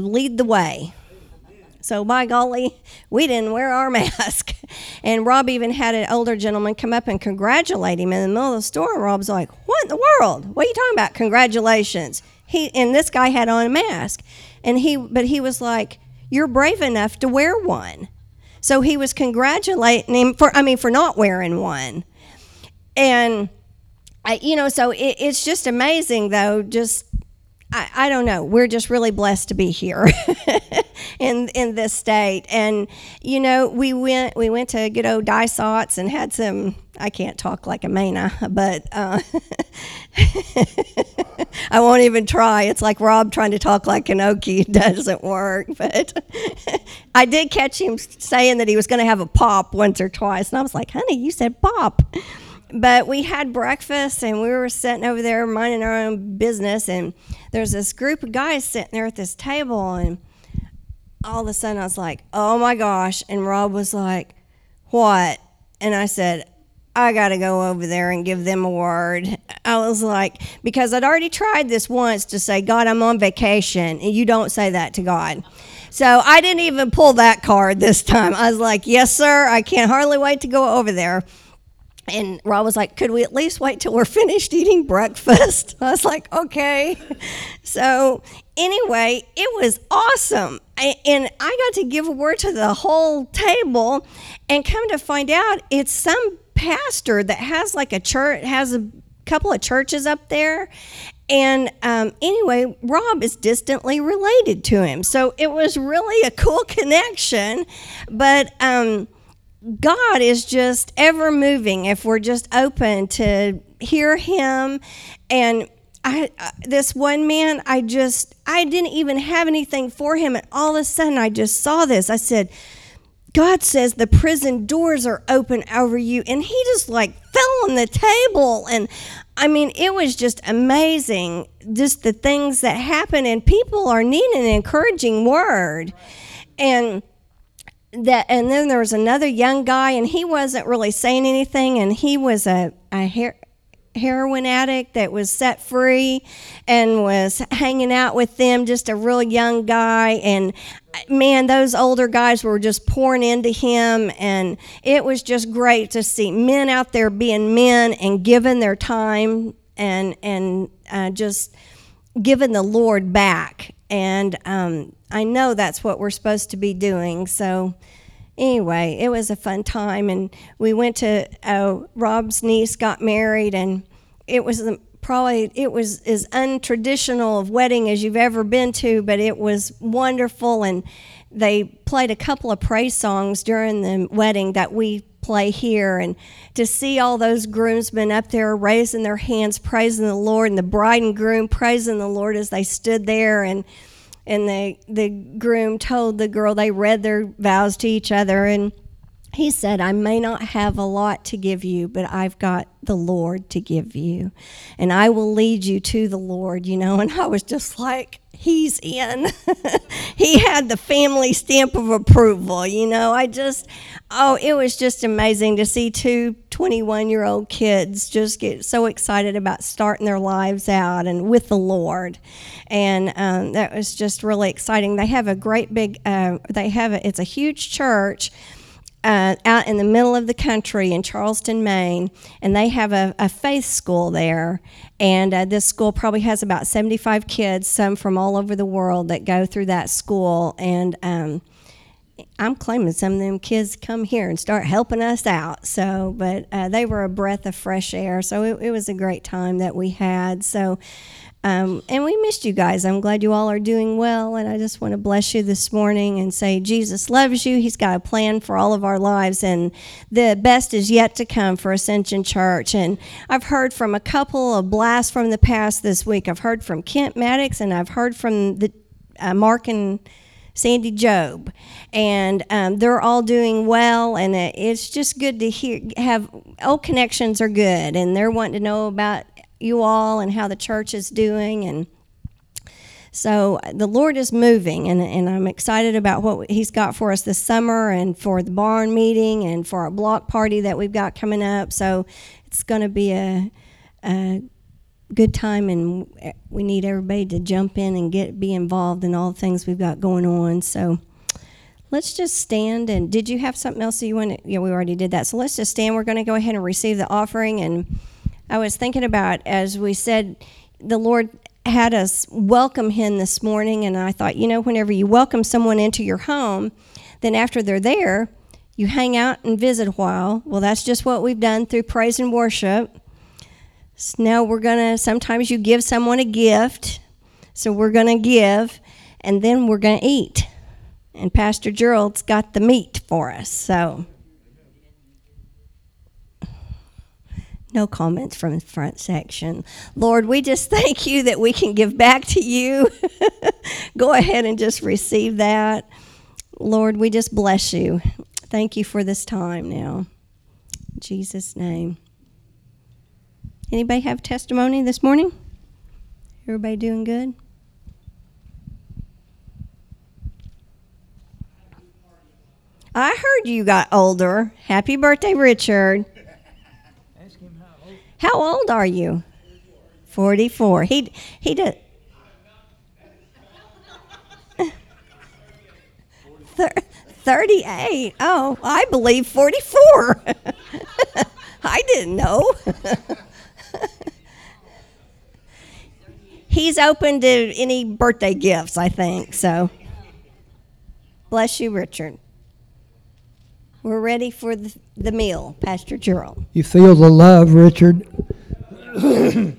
lead the way. So, by golly, we didn't wear our mask. And Rob even had an older gentleman come up and congratulate him in the middle of the store. Rob's like, What in the world? What are you talking about? Congratulations. He and this guy had on a mask. And he but he was like, You're brave enough to wear one. So he was congratulating him for I mean for not wearing one. And I, you know, so it, it's just amazing though, just I, I don't know. We're just really blessed to be here in in this state. And you know, we went we went to good old Dysart's and had some. I can't talk like a Mainer, but uh, I won't even try. It's like Rob trying to talk like an Okie. Doesn't work. But I did catch him saying that he was going to have a pop once or twice, and I was like, "Honey, you said pop." But we had breakfast and we were sitting over there minding our own business and there's this group of guys sitting there at this table and all of a sudden I was like, "Oh my gosh." And Rob was like, "What?" And I said, I got to go over there and give them a word. I was like, because I'd already tried this once to say, God, I'm on vacation, and you don't say that to God. So I didn't even pull that card this time. I was like, yes, sir, I can't hardly wait to go over there. And Rob was like, Could we at least wait till we're finished eating breakfast? I was like, Okay. So, anyway, it was awesome. And I got to give a word to the whole table. And come to find out, it's some pastor that has like a church, has a couple of churches up there. And um, anyway, Rob is distantly related to him. So, it was really a cool connection. But, um, God is just ever moving if we're just open to hear Him. And I, uh, this one man, I just, I didn't even have anything for him. And all of a sudden, I just saw this. I said, God says the prison doors are open over you. And he just like fell on the table. And I mean, it was just amazing, just the things that happen. And people are needing an encouraging word. And that and then there was another young guy and he wasn't really saying anything and he was a, a her- heroin addict that was set free and was hanging out with them just a real young guy and man those older guys were just pouring into him and it was just great to see men out there being men and giving their time and and uh, just giving the lord back. And um, I know that's what we're supposed to be doing. So, anyway, it was a fun time, and we went to uh, Rob's niece got married, and it was probably it was as untraditional of wedding as you've ever been to, but it was wonderful, and they played a couple of praise songs during the wedding that we play here and to see all those groomsmen up there raising their hands praising the lord and the bride and groom praising the lord as they stood there. And and the the groom told the girl they read their vows to each other. And he said, I may not have a lot to give you, but I've got the Lord to give you. And I will lead you to the Lord, you know. And I was just like, He's in. he had the family stamp of approval, you know. I just, oh, it was just amazing to see two 21 year old kids just get so excited about starting their lives out and with the Lord. And um, that was just really exciting. They have a great big, uh, they have a, it's a huge church uh, out in the middle of the country in Charleston, Maine, and they have a, a faith school there. And uh, this school probably has about 75 kids, some from all over the world, that go through that school. And um, I'm claiming some of them kids come here and start helping us out. So, but uh, they were a breath of fresh air. So it, it was a great time that we had. So, um, and we missed you guys. I'm glad you all are doing well. And I just want to bless you this morning and say Jesus loves you. He's got a plan for all of our lives. And the best is yet to come for Ascension Church. And I've heard from a couple of blasts from the past this week. I've heard from Kent Maddox and I've heard from the uh, Mark and Sandy Job, and um, they're all doing well. And it's just good to hear. Have old connections are good, and they're wanting to know about you all and how the church is doing and so the Lord is moving, and, and I'm excited about what He's got for us this summer and for the barn meeting and for our block party that we've got coming up. So it's going to be a, a good time, and we need everybody to jump in and get be involved in all the things we've got going on. So let's just stand. And did you have something else that you want? Yeah, we already did that. So let's just stand. We're going to go ahead and receive the offering. And I was thinking about as we said, the Lord had us welcome him this morning, and I thought, you know, whenever you welcome someone into your home, then after they're there, you hang out and visit a while. Well, that's just what we've done through praise and worship. So now we're going to, sometimes you give someone a gift. So we're going to give, and then we're going to eat. And Pastor Gerald's got the meat for us. So. No comments from the front section. Lord, we just thank you that we can give back to you. Go ahead and just receive that. Lord, we just bless you. Thank you for this time now. In Jesus' name. Anybody have testimony this morning? Everybody doing good? I heard you got older. Happy birthday, Richard. How old are you? 44. He he did 38. Oh, I believe 44. I didn't know. He's open to any birthday gifts, I think. So, bless you, Richard. We're ready for the, the meal, Pastor Gerald. You feel the love, Richard.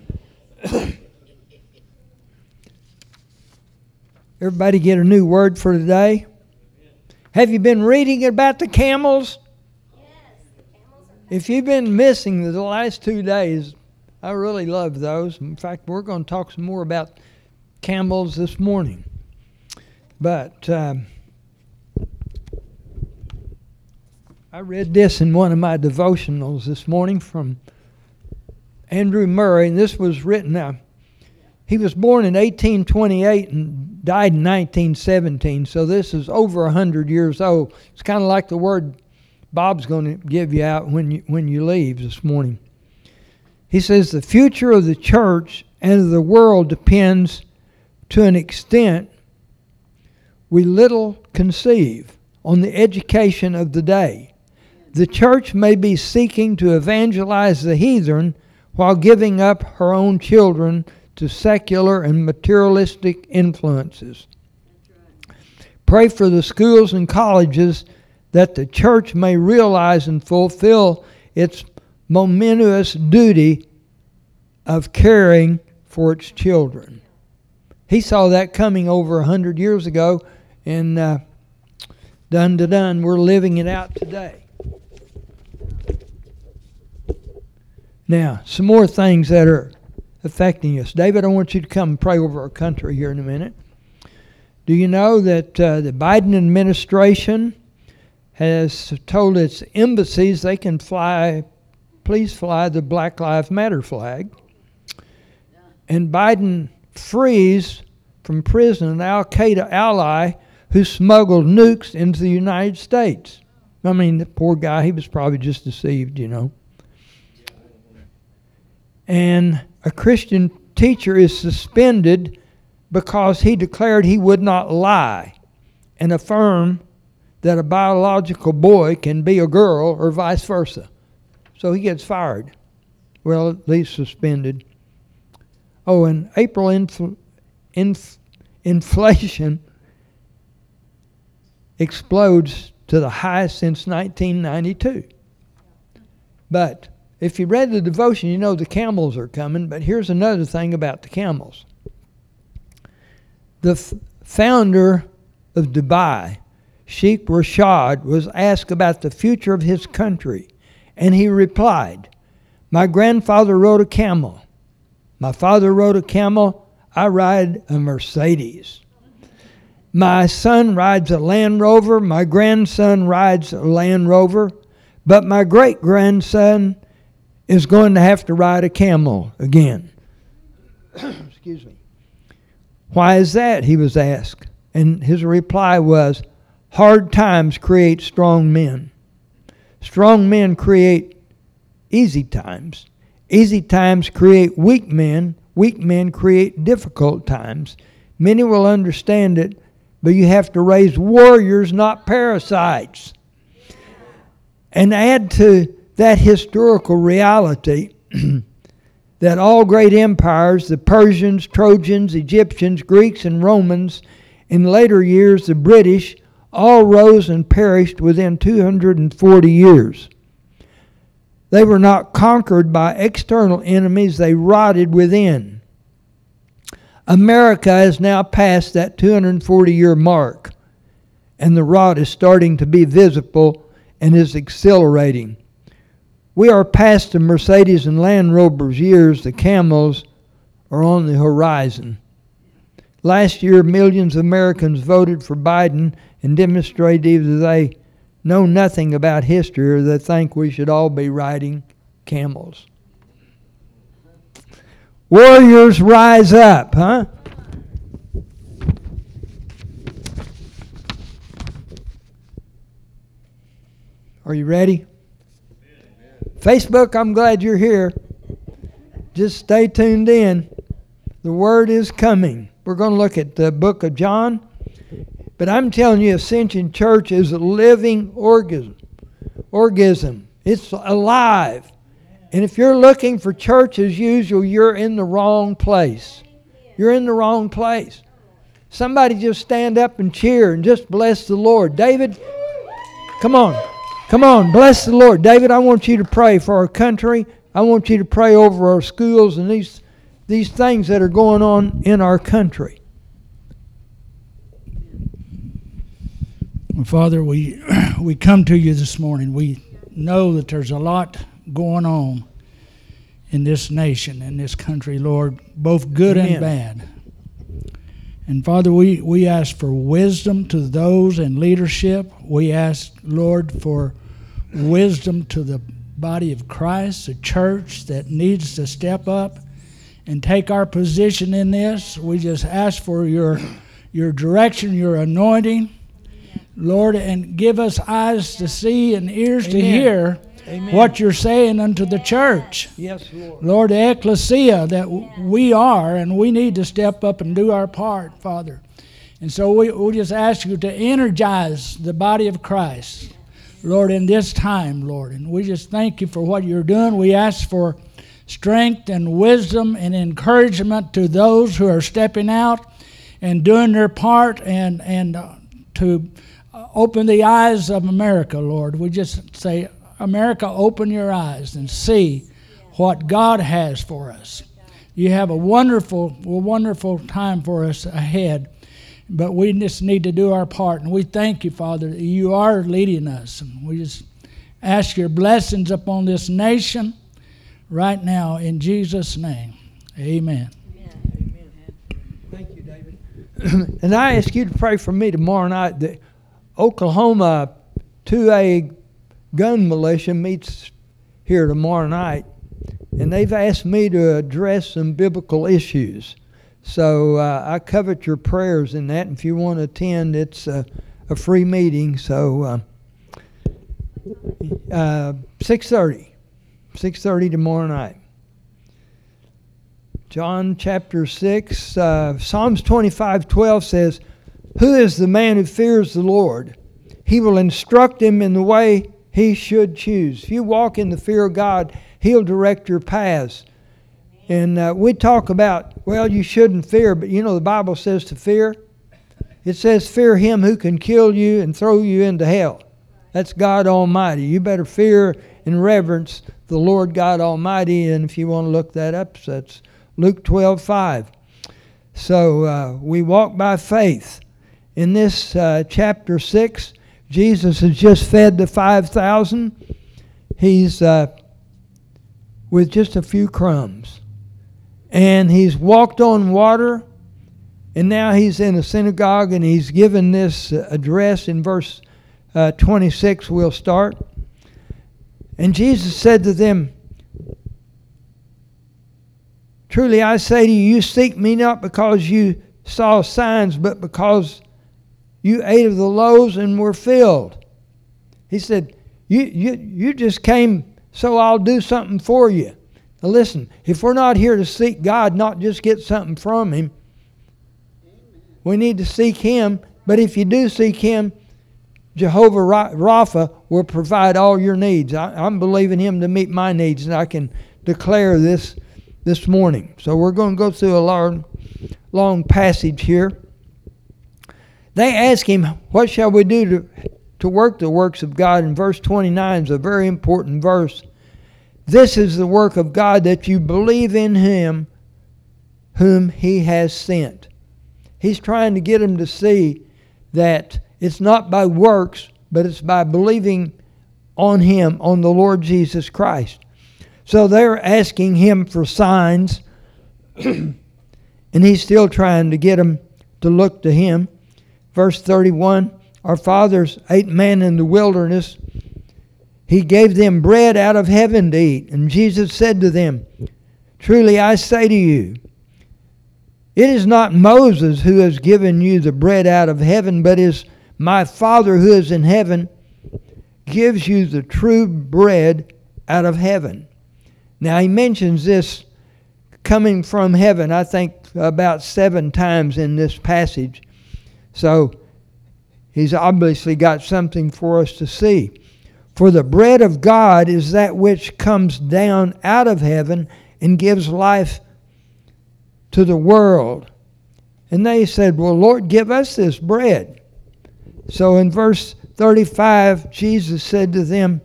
Everybody get a new word for today? Have you been reading about the camels? Yes, the camels If you've been missing the last two days, I really love those. In fact, we're going to talk some more about camels this morning. But um, I read this in one of my devotionals this morning from Andrew Murray, and this was written. Uh, he was born in 1828 and died in 1917, so this is over 100 years old. It's kind of like the word Bob's going to give you out when you, when you leave this morning. He says the future of the church and of the world depends to an extent we little conceive on the education of the day. The church may be seeking to evangelize the heathen while giving up her own children to secular and materialistic influences. Pray for the schools and colleges that the church may realize and fulfill its momentous duty of caring for its children. He saw that coming over a hundred years ago, and uh, done to done, we're living it out today. Now, some more things that are affecting us. David, I want you to come and pray over our country here in a minute. Do you know that uh, the Biden administration has told its embassies they can fly, please fly the Black Lives Matter flag? And Biden frees from prison an Al Qaeda ally who smuggled nukes into the United States. I mean, the poor guy, he was probably just deceived, you know. And a Christian teacher is suspended because he declared he would not lie and affirm that a biological boy can be a girl or vice versa. So he gets fired. Well, at least suspended. Oh, and April inf- inflation explodes to the highest since 1992. But if you read the devotion, you know the camels are coming. But here's another thing about the camels. The f- founder of Dubai, Sheikh Rashid, was asked about the future of his country, and he replied, My grandfather rode a camel. My father rode a camel. I ride a Mercedes. My son rides a Land Rover. My grandson rides a Land Rover. But my great grandson is going to have to ride a camel again. Excuse me. Why is that? He was asked. And his reply was Hard times create strong men. Strong men create easy times. Easy times create weak men. weak men create difficult times. Many will understand it, but you have to raise warriors, not parasites. And add to that historical reality that all great empires, the Persians, Trojans, Egyptians, Greeks, and Romans, in later years the British, all rose and perished within 240 years. They were not conquered by external enemies, they rotted within. America has now passed that 240 year mark, and the rot is starting to be visible and is accelerating. We are past the Mercedes and Land Rovers years, the camels are on the horizon. Last year, millions of Americans voted for Biden and demonstrated either they know nothing about history or they think we should all be riding camels. Warriors rise up, huh? Are you ready? Facebook, I'm glad you're here. Just stay tuned in. The word is coming. We're going to look at the book of John. But I'm telling you, Ascension Church is a living organism. Organism. It's alive. And if you're looking for church as usual, you're in the wrong place. You're in the wrong place. Somebody just stand up and cheer and just bless the Lord. David, come on. Come on, bless the Lord. David, I want you to pray for our country. I want you to pray over our schools and these, these things that are going on in our country. Father, we, we come to you this morning. We know that there's a lot going on in this nation, in this country, Lord, both good Amen. and bad. And Father, we, we ask for wisdom to those in leadership. We ask, Lord, for wisdom to the body of Christ, the church that needs to step up and take our position in this. We just ask for your your direction, your anointing, Lord, and give us eyes to see and ears Amen. to hear Amen. what you're saying unto the church. Yes, Lord. Lord, the ecclesia that we are, and we need to step up and do our part, Father. And so we, we just ask you to energize the body of Christ Lord, in this time, Lord. And we just thank you for what you're doing. We ask for strength and wisdom and encouragement to those who are stepping out and doing their part and, and uh, to open the eyes of America, Lord. We just say, America, open your eyes and see what God has for us. You have a wonderful, wonderful time for us ahead. But we just need to do our part. And we thank you, Father, that you are leading us. And we just ask your blessings upon this nation right now in Jesus' name. Amen. Amen. Thank you, David. and I ask you to pray for me tomorrow night. The Oklahoma 2A gun militia meets here tomorrow night, and they've asked me to address some biblical issues. So uh, I covet your prayers in that. If you want to attend, it's a, a free meeting. So uh, uh, 6.30. 6.30 tomorrow night. John chapter 6, uh, Psalms 25, 12 says, Who is the man who fears the Lord? He will instruct him in the way he should choose. If you walk in the fear of God, he'll direct your paths. And uh, we talk about, well, you shouldn't fear, but you know the Bible says to fear. It says, fear him who can kill you and throw you into hell. That's God Almighty. You better fear and reverence the Lord God Almighty. And if you want to look that up, that's Luke 12 5. So uh, we walk by faith. In this uh, chapter 6, Jesus has just fed the 5,000. He's uh, with just a few crumbs and he's walked on water, and now he's in a synagogue and he's given this address in verse uh, 26. We'll start. And Jesus said to them, Truly I say to you, you seek me not because you saw signs, but because you ate of the loaves and were filled. He said, You, you, you just came so I'll do something for you. Now listen, if we're not here to seek God, not just get something from Him, we need to seek Him. But if you do seek Him, Jehovah Rapha will provide all your needs. I, am believing Him to meet my needs, and I can declare this this morning. So we're going to go through a long, long passage here. They ask Him, What shall we do to, to work the works of God? And verse 29 is a very important verse. This is the work of God that you believe in Him whom He has sent. He's trying to get them to see that it's not by works, but it's by believing on Him, on the Lord Jesus Christ. So they're asking Him for signs, and He's still trying to get them to look to Him. Verse 31 Our fathers ate manna in the wilderness. He gave them bread out of heaven to eat. And Jesus said to them, Truly I say to you, it is not Moses who has given you the bread out of heaven, but is my Father who is in heaven gives you the true bread out of heaven. Now, he mentions this coming from heaven, I think, about seven times in this passage. So, he's obviously got something for us to see. For the bread of God is that which comes down out of heaven and gives life to the world. And they said, Well, Lord, give us this bread. So in verse 35, Jesus said to them,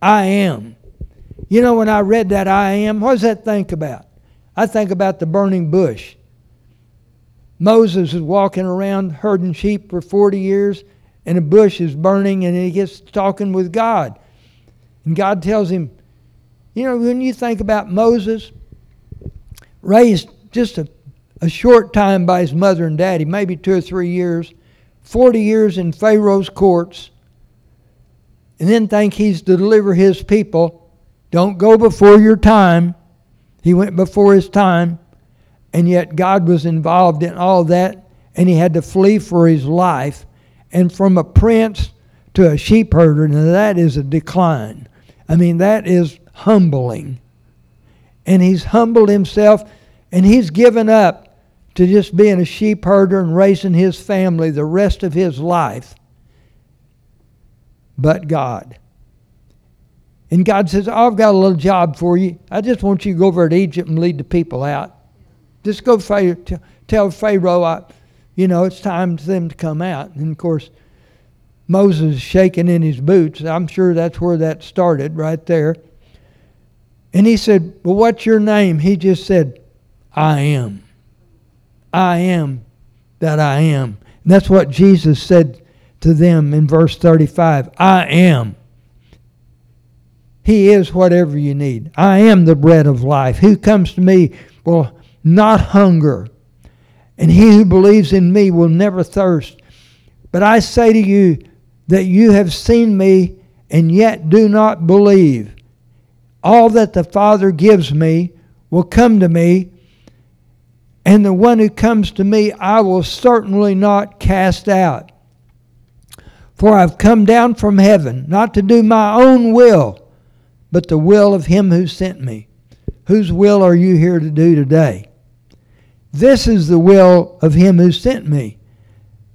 I am. You know, when I read that I am, what does that think about? I think about the burning bush. Moses was walking around herding sheep for 40 years, and a bush is burning, and he gets talking with God. And God tells him, You know, when you think about Moses, raised just a, a short time by his mother and daddy, maybe two or three years, 40 years in Pharaoh's courts, and then think he's to deliver his people. Don't go before your time. He went before his time, and yet God was involved in all that, and he had to flee for his life. And from a prince to a sheep herder, now that is a decline. I mean, that is humbling. And he's humbled himself, and he's given up to just being a sheep herder and raising his family the rest of his life, but God. And God says, I've got a little job for you. I just want you to go over to Egypt and lead the people out. Just go tell Pharaoh, I, you know, it's time for them to come out. And of course, Moses shaking in his boots. I'm sure that's where that started, right there. And he said, Well, what's your name? He just said, I am. I am that I am. And that's what Jesus said to them in verse 35 I am. He is whatever you need. I am the bread of life. Who comes to me will not hunger, and he who believes in me will never thirst. But I say to you that you have seen me and yet do not believe. All that the Father gives me will come to me, and the one who comes to me I will certainly not cast out. For I've come down from heaven, not to do my own will, but the will of him who sent me. Whose will are you here to do today? This is the will of him who sent me,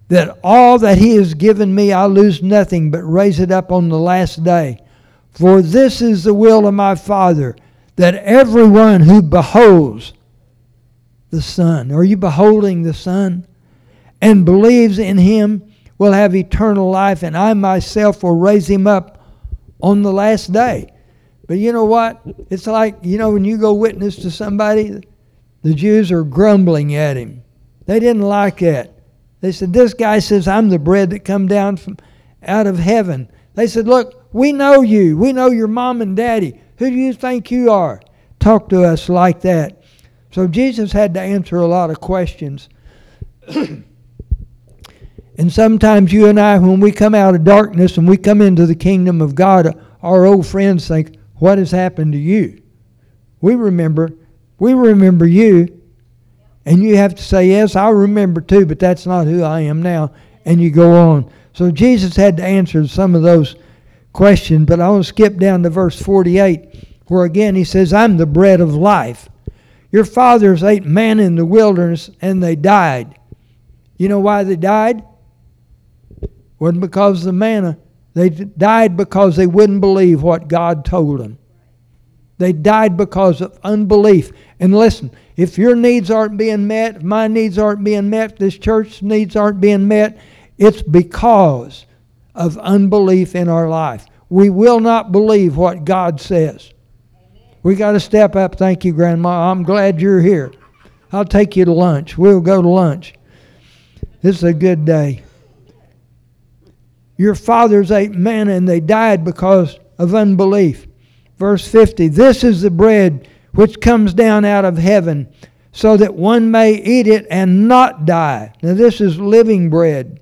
that all that he has given me I lose nothing, but raise it up on the last day. For this is the will of my Father, that everyone who beholds the Son. Are you beholding the Son? And believes in him will have eternal life, and I myself will raise him up on the last day. But you know what? It's like, you know, when you go witness to somebody, the Jews are grumbling at him. They didn't like that. They said, This guy says, I'm the bread that come down from out of heaven. They said, Look, we know you. We know your mom and daddy. Who do you think you are? Talk to us like that. So Jesus had to answer a lot of questions. and sometimes you and I, when we come out of darkness and we come into the kingdom of God, our old friends think, What has happened to you? We remember, we remember you. And you have to say, Yes, I remember too, but that's not who I am now. And you go on. So Jesus had to answer some of those questions, but I want to skip down to verse 48. where again he says, I'm the bread of life. Your fathers ate manna in the wilderness and they died. You know why they died? wasn't because of the manna. They died because they wouldn't believe what God told them. They died because of unbelief. And listen, if your needs aren't being met, if my needs aren't being met, this church's needs aren't being met, it's because of unbelief in our life. We will not believe what God says. We got to step up. Thank you, Grandma. I'm glad you're here. I'll take you to lunch. We'll go to lunch. This is a good day. Your fathers ate manna and they died because of unbelief. Verse 50 This is the bread which comes down out of heaven, so that one may eat it and not die. Now, this is living bread.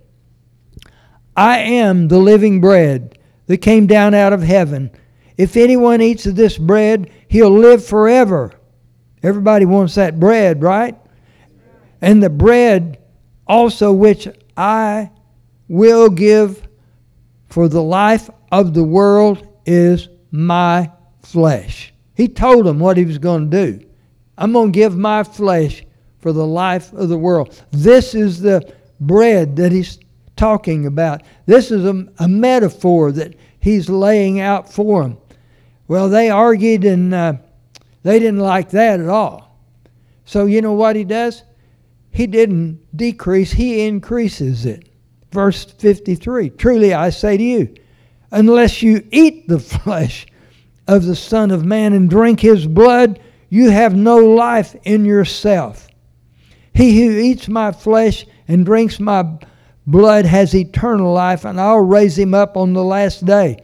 I am the living bread that came down out of heaven. If anyone eats of this bread, he'll live forever. Everybody wants that bread, right? And the bread also which I will give for the life of the world is my flesh. He told them what he was going to do. I'm going to give my flesh for the life of the world. This is the bread that he's talking about. This is a, a metaphor that he's laying out for them. Well, they argued and uh, they didn't like that at all. So, you know what he does? He didn't decrease, he increases it. Verse 53 Truly I say to you, unless you eat the flesh of the Son of Man and drink his blood, you have no life in yourself. He who eats my flesh and drinks my blood has eternal life, and I'll raise him up on the last day.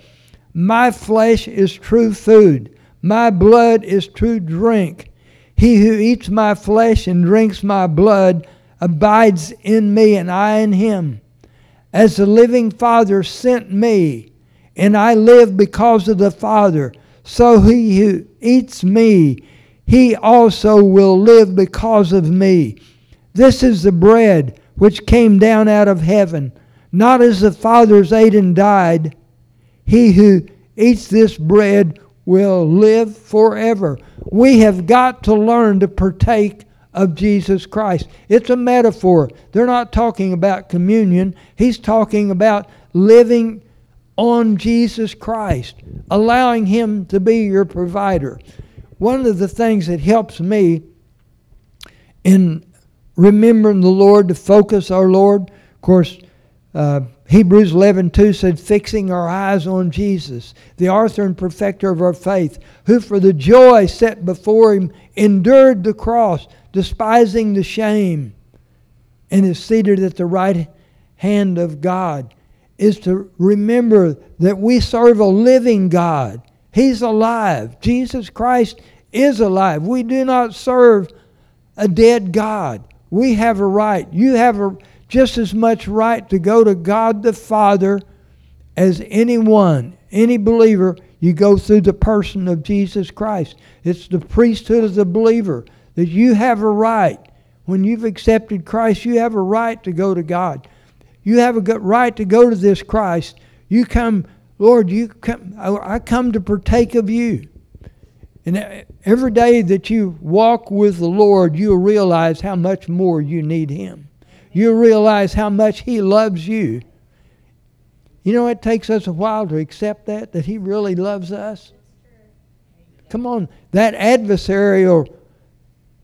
My flesh is true food, my blood is true drink. He who eats my flesh and drinks my blood abides in me, and I in him. As the living Father sent me, and I live because of the Father, so he who eats me, he also will live because of me. This is the bread which came down out of heaven, not as the fathers ate and died. He who eats this bread will live forever. We have got to learn to partake of Jesus Christ. It's a metaphor. They're not talking about communion, he's talking about living on Jesus Christ, allowing Him to be your provider. One of the things that helps me in remembering the Lord, to focus our Lord. Of course, uh, Hebrews 11 2 said, fixing our eyes on Jesus, the author and perfecter of our faith, who for the joy set before him endured the cross, despising the shame, and is seated at the right hand of God, is to remember that we serve a living God. He's alive. Jesus Christ is alive. We do not serve a dead God we have a right. You have a, just as much right to go to God the Father as anyone, any believer. You go through the person of Jesus Christ. It's the priesthood of the believer that you have a right. When you've accepted Christ, you have a right to go to God. You have a right to go to this Christ. You come, Lord, you come, I come to partake of you. And every day that you walk with the Lord, you'll realize how much more you need Him. You'll realize how much He loves you. You know, it takes us a while to accept that, that He really loves us. Come on, that adversary will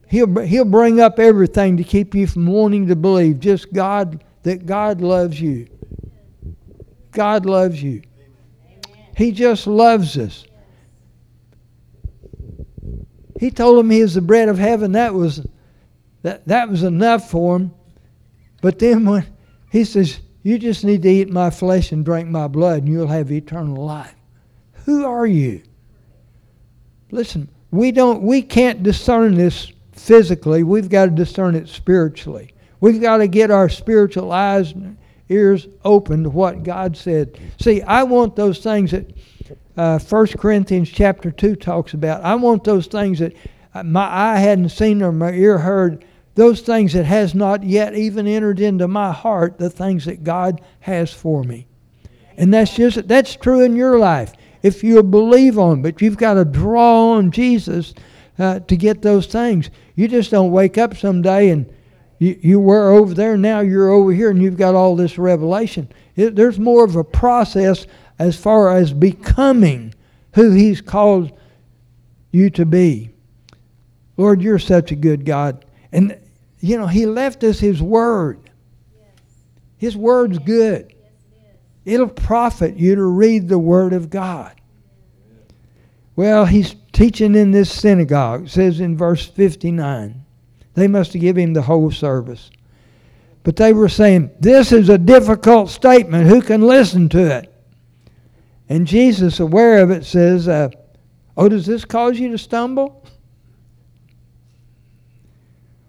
he'll, he'll bring up everything to keep you from wanting to believe just God, that God loves you. God loves you. He just loves us. He told him he was the bread of heaven. That was that, that was enough for him. But then when he says, You just need to eat my flesh and drink my blood, and you'll have eternal life. Who are you? Listen, we don't we can't discern this physically. We've got to discern it spiritually. We've got to get our spiritual eyes and ears open to what God said. See, I want those things that uh, 1 Corinthians chapter 2 talks about. I want those things that my eye hadn't seen or my ear heard, those things that has not yet even entered into my heart, the things that God has for me. And that's just that's true in your life. if you'll believe on. But you've got to draw on Jesus uh, to get those things. You just don't wake up someday and you, you were over there, now you're over here, and you've got all this revelation. It, there's more of a process as far as becoming who He's called you to be. Lord, you're such a good God. And, you know, He left us His Word. His Word's good. It'll profit you to read the Word of God. Well, He's teaching in this synagogue, says in verse 59. They must given him the whole service. But they were saying, This is a difficult statement. Who can listen to it? And Jesus, aware of it, says, uh, Oh, does this cause you to stumble?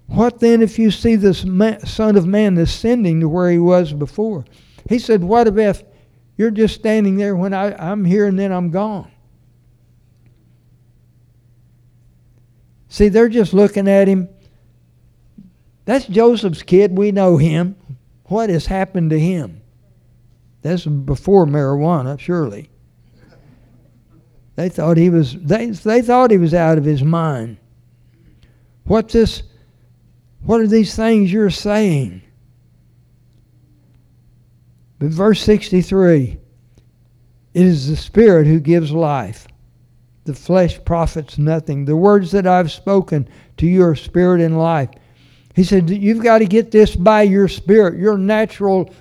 What then if you see this Son of Man ascending to where he was before? He said, What if you're just standing there when I, I'm here and then I'm gone? See, they're just looking at him. That's Joseph's kid. We know him. What has happened to him? That's before marijuana, surely. They thought he was they, they thought he was out of his mind. What's this what are these things you're saying? But verse 63 it is the Spirit who gives life. The flesh profits nothing. The words that I've spoken to you are spirit and life. He said, You've got to get this by your spirit. Your natural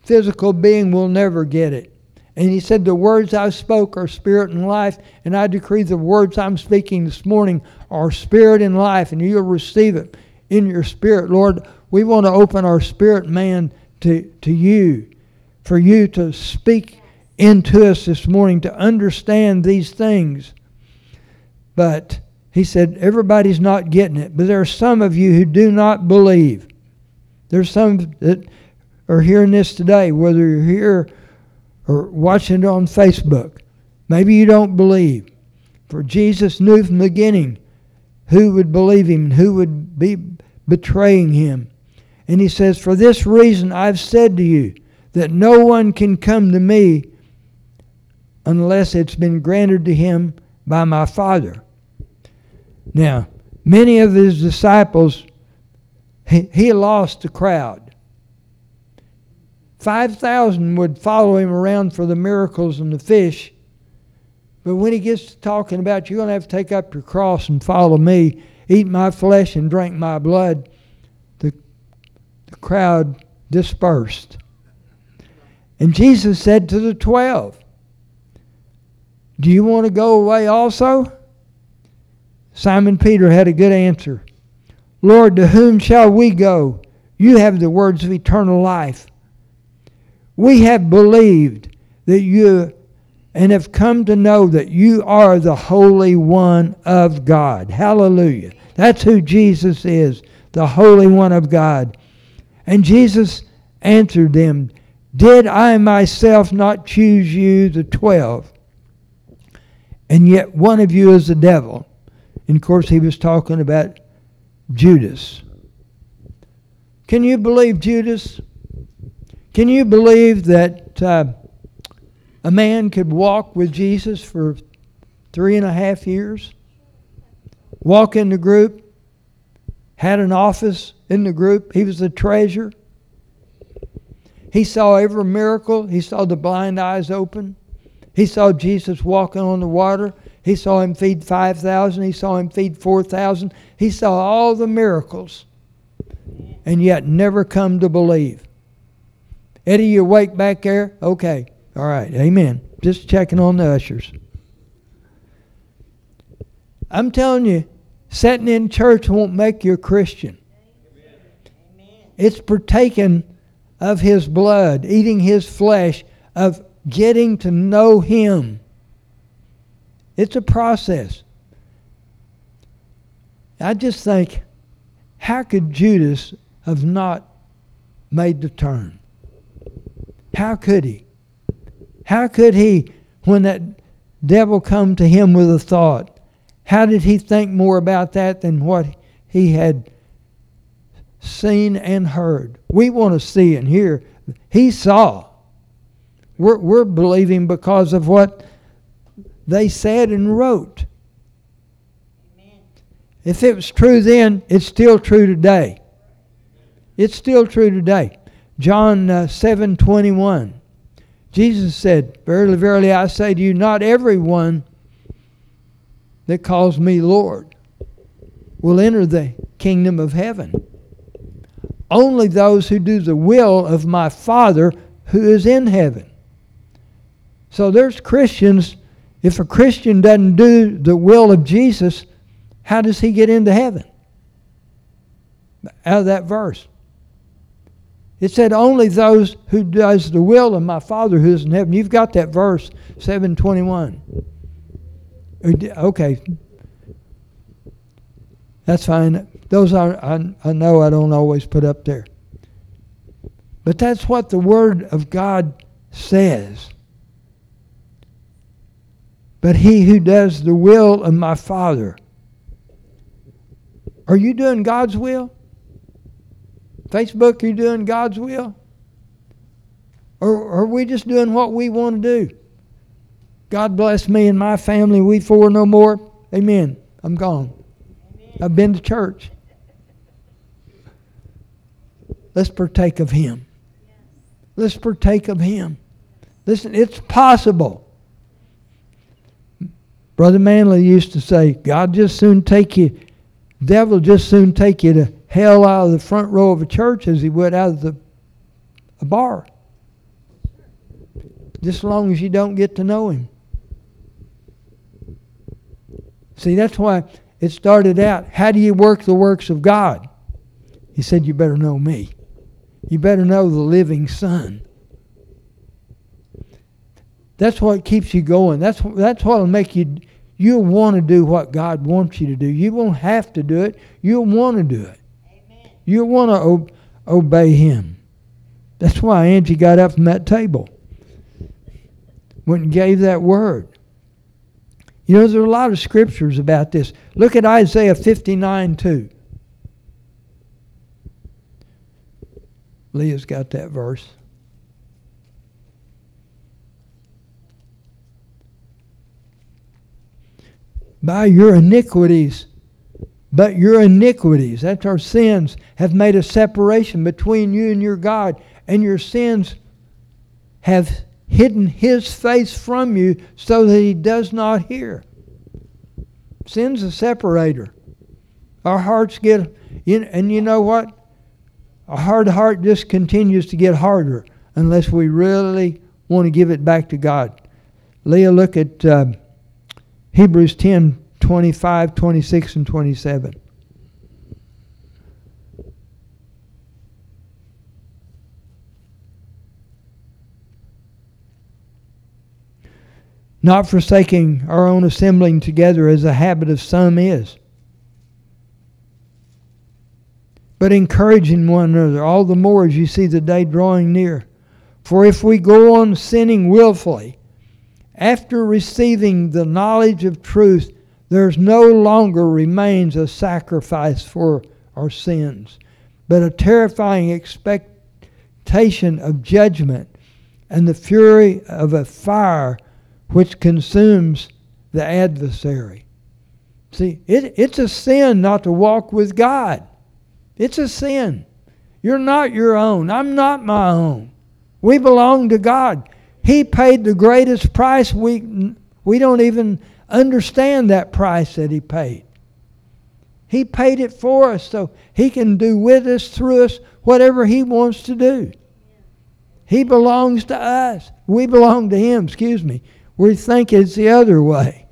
physical being will never get it. And he said, The words I spoke are spirit and life, and I decree the words I'm speaking this morning are spirit and life, and you'll receive it in your spirit. Lord, we want to open our spirit man to, to you, for you to speak into us this morning, to understand these things. But he said, Everybody's not getting it, but there are some of you who do not believe. There's some that are hearing this today, whether you're here or watching it on Facebook. Maybe you don't believe. For Jesus knew from the beginning who would believe him and who would be betraying him. And he says, For this reason I've said to you that no one can come to me unless it's been granted to him by my Father. Now, many of his disciples, he, he lost the crowd. 5,000 would follow him around for the miracles and the fish. But when he gets to talking about, you're going to have to take up your cross and follow me, eat my flesh and drink my blood, the, the crowd dispersed. And Jesus said to the twelve, Do you want to go away also? Simon Peter had a good answer. Lord, to whom shall we go? You have the words of eternal life. We have believed that you and have come to know that you are the Holy One of God. Hallelujah. That's who Jesus is, the Holy One of God. And Jesus answered them, Did I myself not choose you, the twelve? And yet one of you is the devil. And of course, he was talking about Judas. Can you believe Judas? Can you believe that uh, a man could walk with Jesus for three and a half years? Walk in the group, had an office in the group, he was the treasurer. He saw every miracle, he saw the blind eyes open, he saw Jesus walking on the water. He saw him feed 5,000. He saw him feed 4,000. He saw all the miracles and yet never come to believe. Eddie, you awake back there? Okay. All right. Amen. Just checking on the ushers. I'm telling you, sitting in church won't make you a Christian. It's partaking of his blood, eating his flesh, of getting to know him. It's a process. I just think, how could Judas have not made the turn? How could he? How could he, when that devil come to him with a thought, how did he think more about that than what he had seen and heard? We want to see and hear. He saw. We're, we're believing because of what they said and wrote. If it was true then, it's still true today. It's still true today. John uh, 7 21. Jesus said, Verily, verily, I say to you, not everyone that calls me Lord will enter the kingdom of heaven. Only those who do the will of my Father who is in heaven. So there's Christians. If a Christian doesn't do the will of Jesus, how does he get into heaven? Out of that verse. It said only those who does the will of my Father who is in heaven. You've got that verse 721. Okay. That's fine. Those are I, I know I don't always put up there. But that's what the word of God says. But he who does the will of my Father. Are you doing God's will? Facebook, are you doing God's will? Or, are we just doing what we want to do? God bless me and my family. We four no more. Amen. I'm gone. Amen. I've been to church. Let's partake of Him. Let's partake of Him. Listen, it's possible. Brother Manley used to say, God just soon take you, devil just soon take you to hell out of the front row of a church as he would out of the a bar. Just as long as you don't get to know him. See, that's why it started out how do you work the works of God? He said, You better know me. You better know the living Son. That's what keeps you going. That's, that's what will make you, you'll want to do what God wants you to do. You won't have to do it, you'll want to do it. You'll want to ob- obey him. That's why Angie got up from that table. Went and gave that word. You know, there's a lot of scriptures about this. Look at Isaiah 59 2. Leah's got that verse. By your iniquities but your iniquities, that's our sins, have made a separation between you and your God, and your sins have hidden his face from you so that he does not hear. Sin's a separator. Our hearts get, and you know what? A hard heart just continues to get harder unless we really want to give it back to God. Leah, look at uh, Hebrews 10 25, 26, and 27. Not forsaking our own assembling together as the habit of some is, but encouraging one another, all the more as you see the day drawing near. For if we go on sinning wilfully, after receiving the knowledge of truth, there's no longer remains a sacrifice for our sins, but a terrifying expectation of judgment and the fury of a fire which consumes the adversary. See, it, it's a sin not to walk with God. It's a sin. You're not your own. I'm not my own. We belong to God. He paid the greatest price we, we don't even understand that price that He paid. He paid it for us so He can do with us, through us, whatever He wants to do. He belongs to us. We belong to Him, excuse me. We think it's the other way.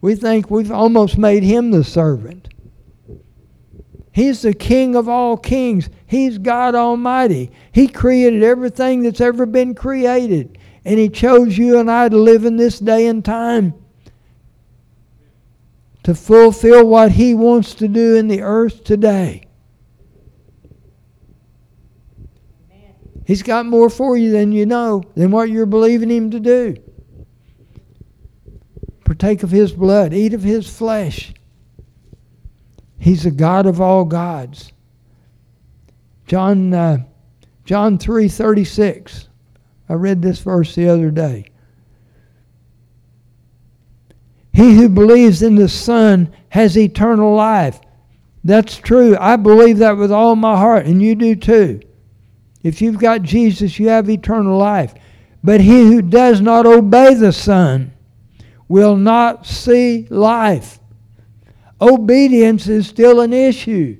We think we've almost made Him the servant. He's the King of all kings. He's God Almighty. He created everything that's ever been created. And He chose you and I to live in this day and time to fulfill what He wants to do in the earth today. He's got more for you than you know, than what you're believing Him to do. Partake of His blood, eat of His flesh. He's the God of all gods. John, uh, John 3.36. I read this verse the other day. He who believes in the Son has eternal life. That's true. I believe that with all my heart, and you do too. If you've got Jesus, you have eternal life. But he who does not obey the Son will not see life. Obedience is still an issue.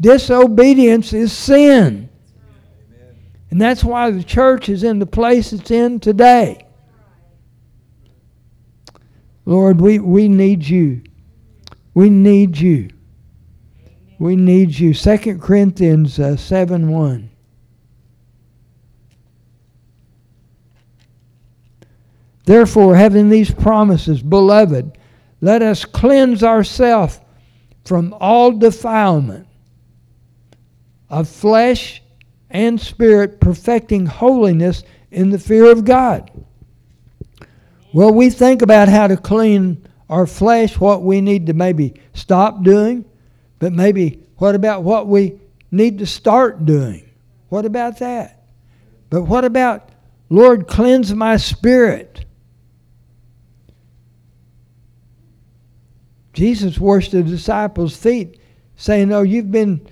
Disobedience is sin. And that's why the church is in the place it's in today. Lord, we, we need you. We need you. We need you. 2 Corinthians uh, 7 1. Therefore, having these promises, beloved, let us cleanse ourselves from all defilement of flesh and spirit, perfecting holiness in the fear of God. Well, we think about how to clean our flesh, what we need to maybe stop doing, but maybe what about what we need to start doing? What about that? But what about, Lord, cleanse my spirit? Jesus washed the disciples' feet, saying, Oh, you've been,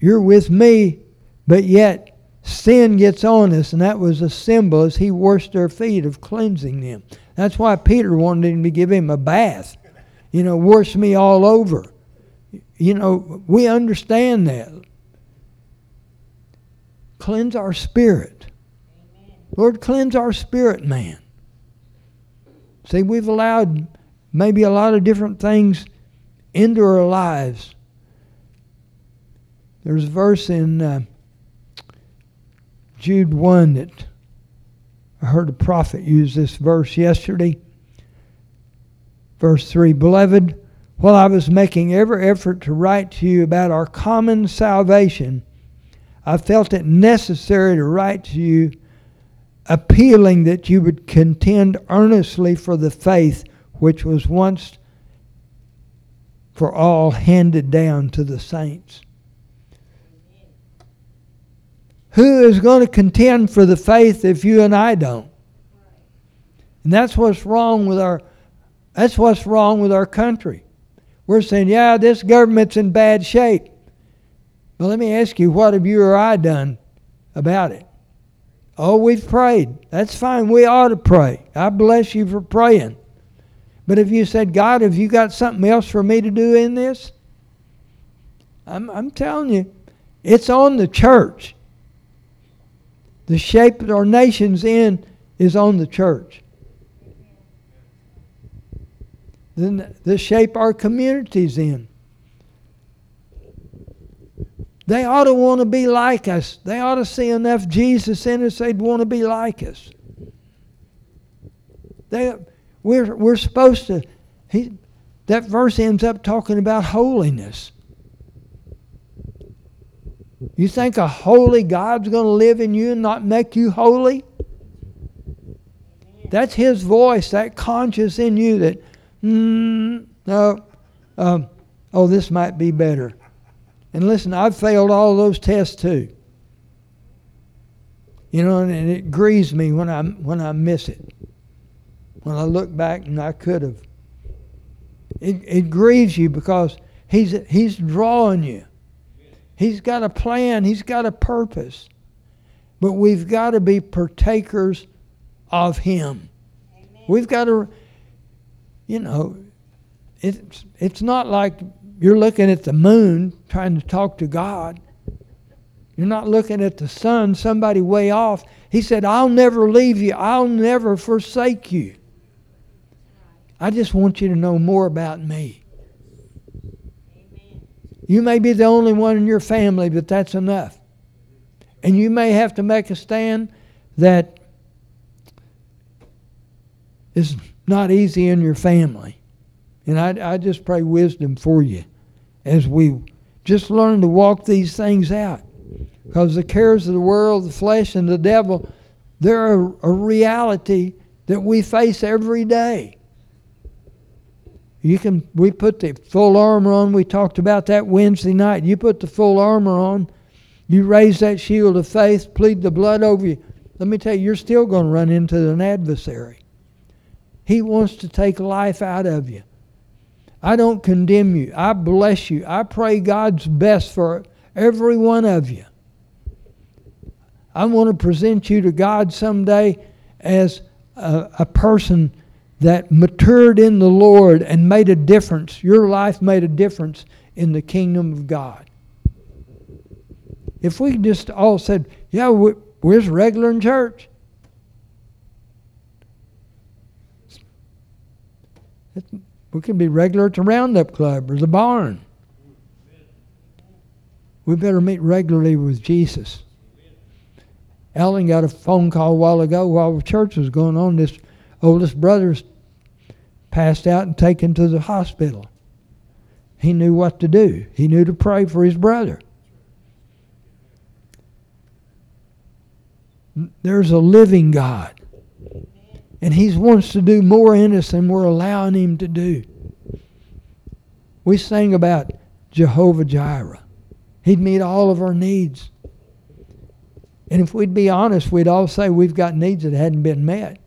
you're with me, but yet sin gets on us, and that was a symbol as he washed their feet of cleansing them. That's why Peter wanted him to give him a bath. You know, wash me all over. You know, we understand that. Cleanse our spirit. Lord, cleanse our spirit, man. See, we've allowed maybe a lot of different things into our lives. There's a verse in uh, Jude 1 that I heard a prophet use this verse yesterday. Verse 3 Beloved, while I was making every effort to write to you about our common salvation, I felt it necessary to write to you, appealing that you would contend earnestly for the faith which was once for all handed down to the saints. Who is going to contend for the faith if you and I don't? And that's what's wrong with our that's what's wrong with our country. We're saying, yeah, this government's in bad shape. But let me ask you, what have you or I done about it? Oh, we've prayed. That's fine. We ought to pray. I bless you for praying. But if you said, God, have you got something else for me to do in this? I'm, I'm telling you, it's on the church. The shape that our nation's in is on the church. Then the shape our community's in. They ought to want to be like us. They ought to see enough Jesus in us, they'd want to be like us. They, we're, we're supposed to, he, that verse ends up talking about holiness. You think a holy God's going to live in you and not make you holy? That's His voice, that conscience in you that, mm, no, um, oh, this might be better. And listen, I've failed all those tests too. You know, and, it grieves me when I when I miss it when I look back and I could have. It, it grieves you because he's, he's drawing you. He's got a plan, He's got a purpose. But we've got to be partakers of Him. Amen. We've got to, you know, it's, it's not like you're looking at the moon trying to talk to God. You're not looking at the sun, somebody way off. He said, I'll never leave you, I'll never forsake you. I just want you to know more about me. Amen. You may be the only one in your family, but that's enough. And you may have to make a stand that is not easy in your family. And I, I just pray wisdom for you as we just learn to walk these things out. Because the cares of the world, the flesh, and the devil, they're a, a reality that we face every day. You can we put the full armor on. We talked about that Wednesday night. You put the full armor on. You raise that shield of faith, plead the blood over you. Let me tell you, you're still going to run into an adversary. He wants to take life out of you. I don't condemn you. I bless you. I pray God's best for every one of you. I want to present you to God someday as a, a, person that matured in the Lord and made a difference. Your life made a difference in the kingdom of God. If we just all said, yeah, we're, we're regular in church. We can be regular at the Roundup Club or the barn. We better meet regularly with Jesus. Ellen got a phone call a while ago while church was going on. This oldest brother's passed out and taken to the hospital. He knew what to do. He knew to pray for his brother. There's a living God. And He wants to do more in us than we're allowing Him to do. We sang about Jehovah Jireh. He'd meet all of our needs. And if we'd be honest, we'd all say we've got needs that hadn't been met.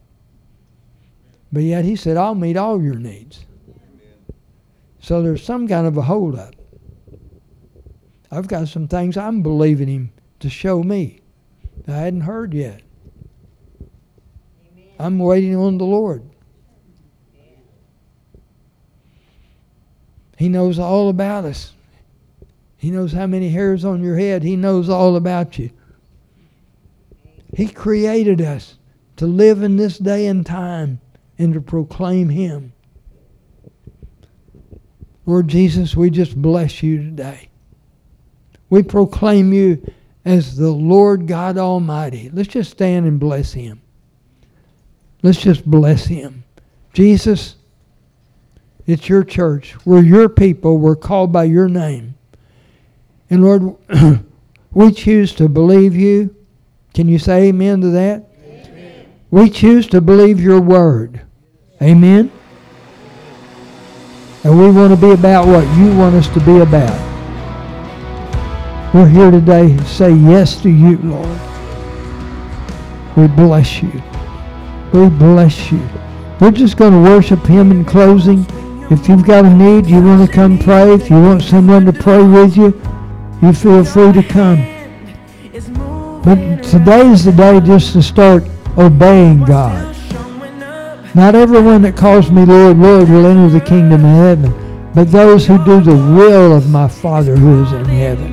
But yet He said, I'll meet all your needs. So there's some kind of a holdup. I've got some things I'm believing Him to show me. I hadn't heard yet. I'm waiting on the Lord. He knows all about us. He knows how many hairs on your head. He knows all about you. He created us to live in this day and time and to proclaim Him. Lord Jesus, we just bless you today. We proclaim you as the Lord God Almighty. Let's just stand and bless Him. Let's just bless him. Jesus, it's your church. We're your people. We're called by your name. And Lord, we choose to believe you. Can you say amen to that? Amen. We choose to believe your word. Amen. And we want to be about what you want us to be about. We're here today to say yes to you, Lord. We bless you. We bless you. We're just going to worship Him in closing. If you've got a need, you want to come pray. If you want someone to pray with you, you feel free to come. But today is the day just to start obeying God. Not everyone that calls me Lord, Lord will enter the kingdom of heaven, but those who do the will of my Father who is in heaven.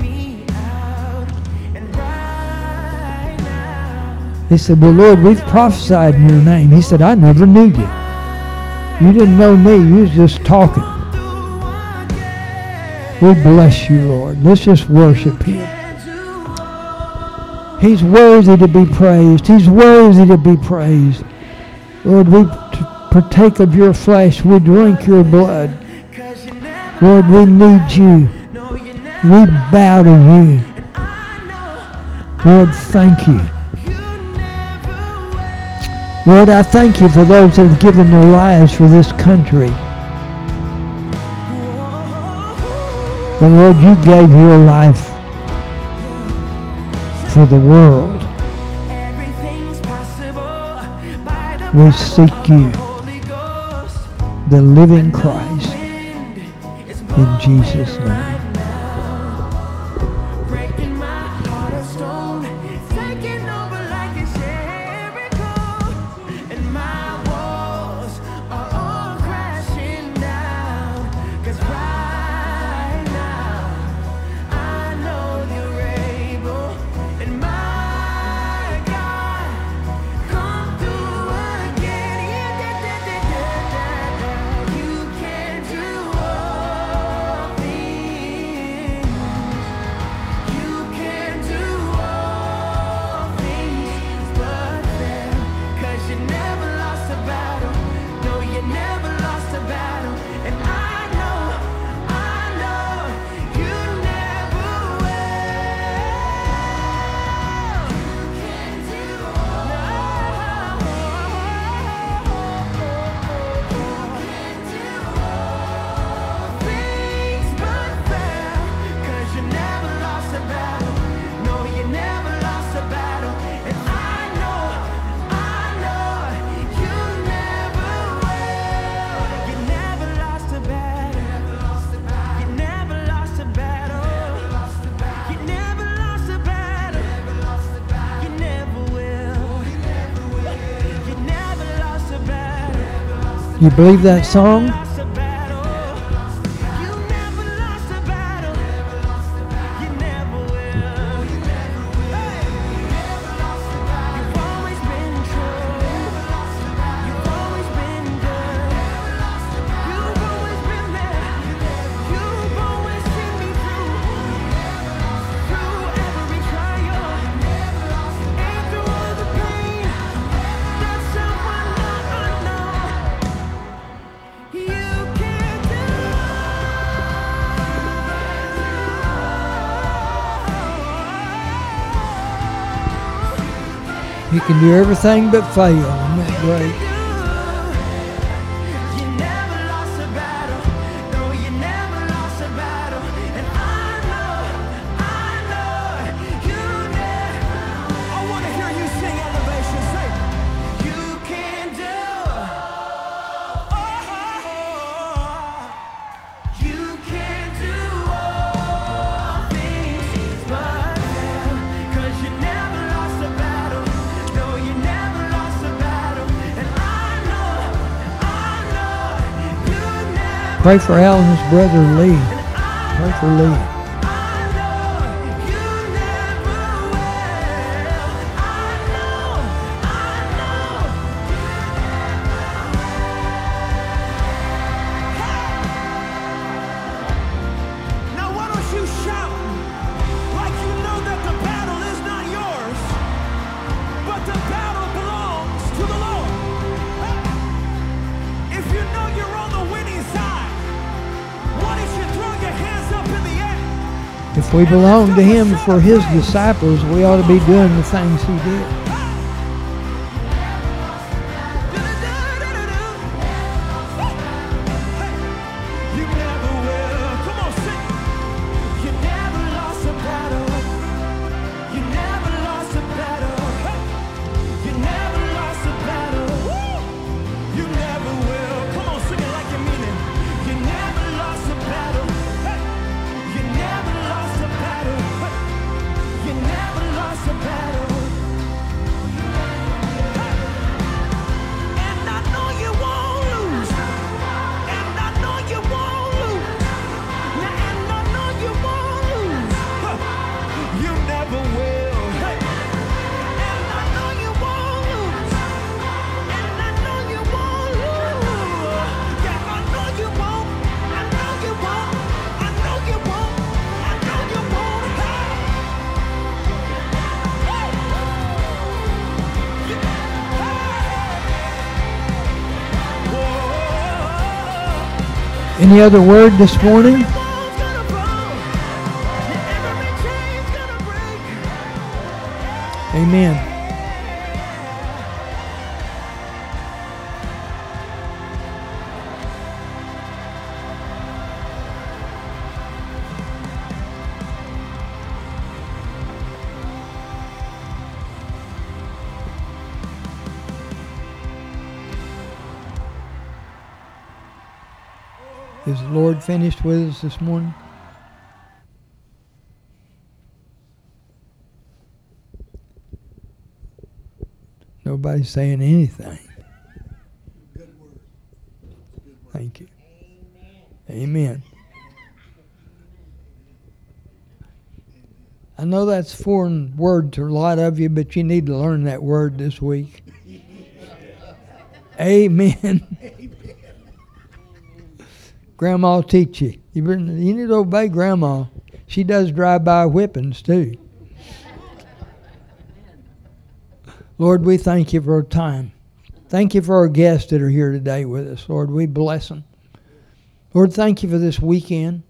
They said, Well, Lord, we've prophesied in your name. He said, I never knew you. You didn't know me. You was just talking. We bless you, Lord. Let's just worship him. He's worthy to be praised. He's worthy to be praised. Lord, we partake of your flesh. We drink your blood. Lord, we need you. We bow to you. Lord, thank you. Lord, I thank you for those that have given their lives for this country. But Lord, you gave your life for the world. We seek you, the living Christ, in Jesus' name. You believe that song? Can do everything but fail. That? Pray for Al and his brother Lee. Pray for Lee. If we belong to him for his disciples, we ought to be doing the things he did. Any other word this morning? Amen. Is the Lord finished with us this morning? Nobody's saying anything. Thank you. Amen. I know that's a foreign word to a lot of you, but you need to learn that word this week. Amen. Grandma teach you. You, you need to obey Grandma. She does drive-by whippings too. Lord, we thank you for our time. Thank you for our guests that are here today with us. Lord, we bless them. Lord, thank you for this weekend.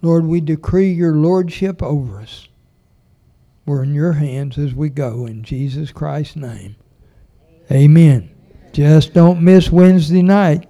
Lord, we decree your lordship over us. We're in your hands as we go in Jesus Christ's name. Amen. Just don't miss Wednesday night.